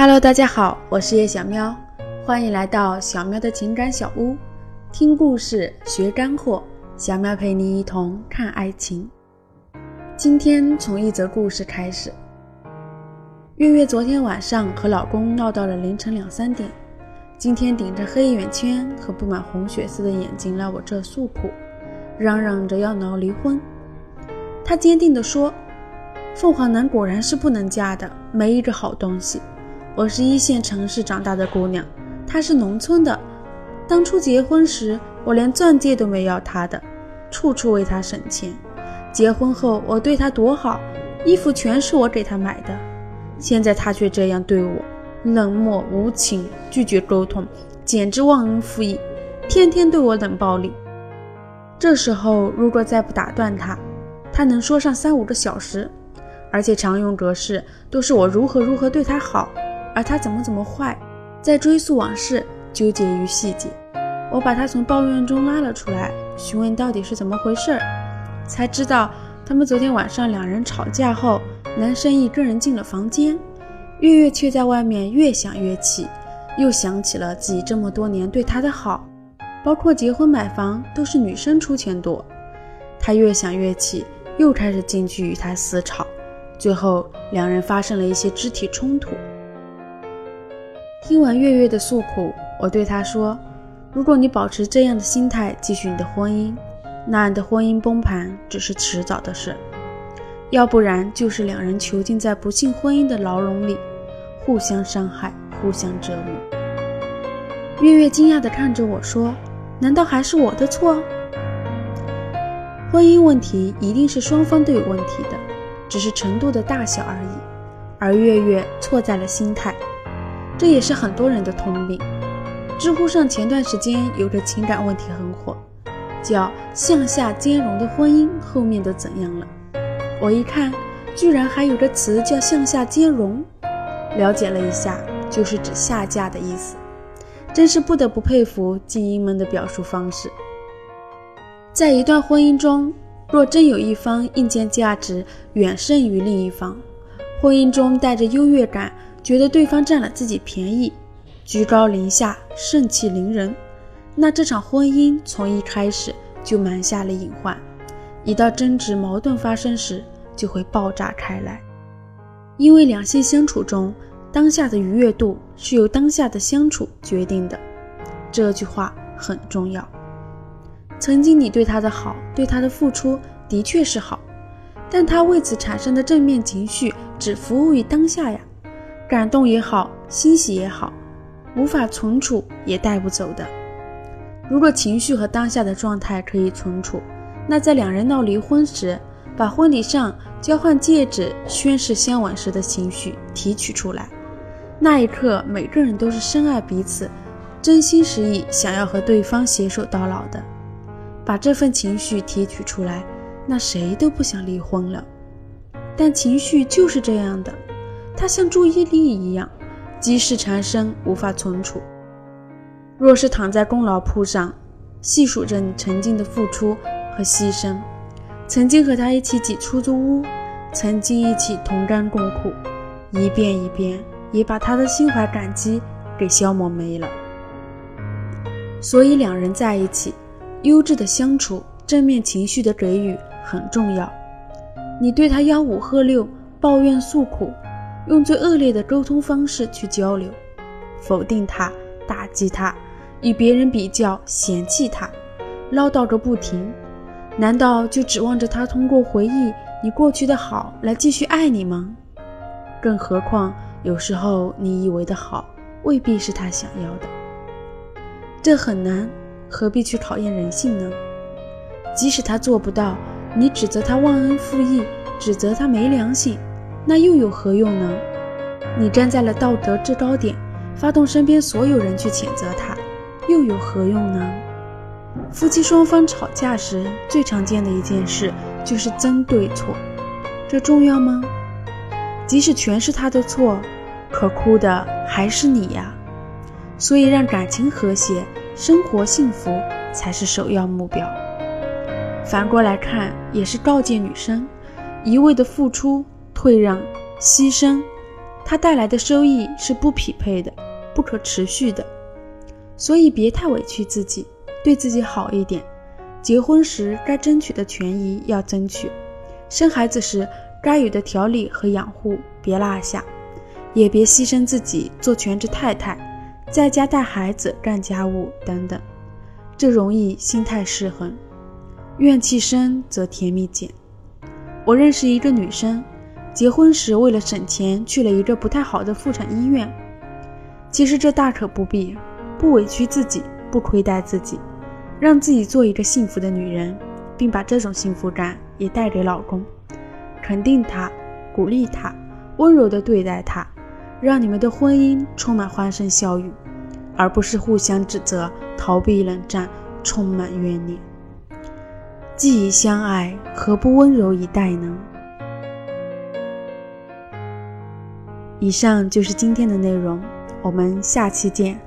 Hello，大家好，我是叶小喵，欢迎来到小喵的情感小屋，听故事学干货，小喵陪你一同看爱情。今天从一则故事开始。月月昨天晚上和老公闹到了凌晨两三点，今天顶着黑眼圈和布满红血丝的眼睛来我这诉苦，嚷嚷着要闹离婚。她坚定地说：“凤凰男果然是不能嫁的，没一个好东西。”我是一线城市长大的姑娘，他是农村的。当初结婚时，我连钻戒都没要他的，处处为他省钱。结婚后，我对他多好，衣服全是我给他买的。现在他却这样对我，冷漠无情，拒绝沟通，简直忘恩负义，天天对我冷暴力。这时候，如果再不打断他，他能说上三五个小时，而且常用格式都是我如何如何对他好。而他怎么怎么坏，在追溯往事，纠结于细节。我把他从抱怨中拉了出来，询问到底是怎么回事儿，才知道他们昨天晚上两人吵架后，男生一个人进了房间，月月却在外面越想越气，又想起了自己这么多年对他的好，包括结婚买房都是女生出钱多。他越想越气，又开始进去与他撕吵，最后两人发生了一些肢体冲突。听完月月的诉苦，我对她说：“如果你保持这样的心态继续你的婚姻，那你的婚姻崩盘只是迟早的事；要不然就是两人囚禁在不幸婚姻的牢笼里，互相伤害，互相折磨。”月月惊讶地看着我说：“难道还是我的错？婚姻问题一定是双方都有问题的，只是程度的大小而已。而月月错在了心态。”这也是很多人的通病。知乎上前段时间有个情感问题很火，叫“向下兼容的婚姻”，后面都怎样了？我一看，居然还有个词叫“向下兼容”，了解了一下，就是指下嫁的意思。真是不得不佩服精英们的表述方式。在一段婚姻中，若真有一方硬件价值远胜于另一方，婚姻中带着优越感。觉得对方占了自己便宜，居高临下，盛气凌人，那这场婚姻从一开始就埋下了隐患，一到争执矛盾发生时就会爆炸开来。因为两性相处中，当下的愉悦度是由当下的相处决定的，这句话很重要。曾经你对他的好，对他的付出的确是好，但他为此产生的正面情绪只服务于当下呀。感动也好，欣喜也好，无法存储也带不走的。如果情绪和当下的状态可以存储，那在两人闹离婚时，把婚礼上交换戒指、宣誓相吻时的情绪提取出来，那一刻每个人都是深爱彼此，真心实意想要和对方携手到老的。把这份情绪提取出来，那谁都不想离婚了。但情绪就是这样的。它像注意力一样，积世缠身，无法存储。若是躺在功劳簿上，细数着你曾经的付出和牺牲，曾经和他一起挤出租屋，曾经一起同甘共苦，一遍一遍，也把他的心怀感激给消磨没了。所以，两人在一起，优质的相处，正面情绪的给予很重要。你对他吆五喝六，抱怨诉苦。用最恶劣的沟通方式去交流，否定他，打击他，与别人比较，嫌弃他，唠叨个不停，难道就指望着他通过回忆你过去的好来继续爱你吗？更何况，有时候你以为的好，未必是他想要的。这很难，何必去考验人性呢？即使他做不到，你指责他忘恩负义，指责他没良心。那又有何用呢？你站在了道德制高点，发动身边所有人去谴责他，又有何用呢？夫妻双方吵架时最常见的一件事就是争对错，这重要吗？即使全是他的错，可哭的还是你呀。所以，让感情和谐、生活幸福才是首要目标。反过来看，也是告诫女生，一味的付出。退让、牺牲，它带来的收益是不匹配的、不可持续的。所以别太委屈自己，对自己好一点。结婚时该争取的权益要争取，生孩子时该有的调理和养护别落下，也别牺牲自己做全职太太，在家带孩子、干家务等等，这容易心态失衡，怨气深则甜蜜减。我认识一个女生，结婚时为了省钱去了一个不太好的妇产医院，其实这大可不必，不委屈自己，不亏待自己。让自己做一个幸福的女人，并把这种幸福感也带给老公，肯定他，鼓励他，温柔地对待他，让你们的婚姻充满欢声笑语，而不是互相指责、逃避冷战、充满怨念。既已相爱，何不温柔以待呢？以上就是今天的内容，我们下期见。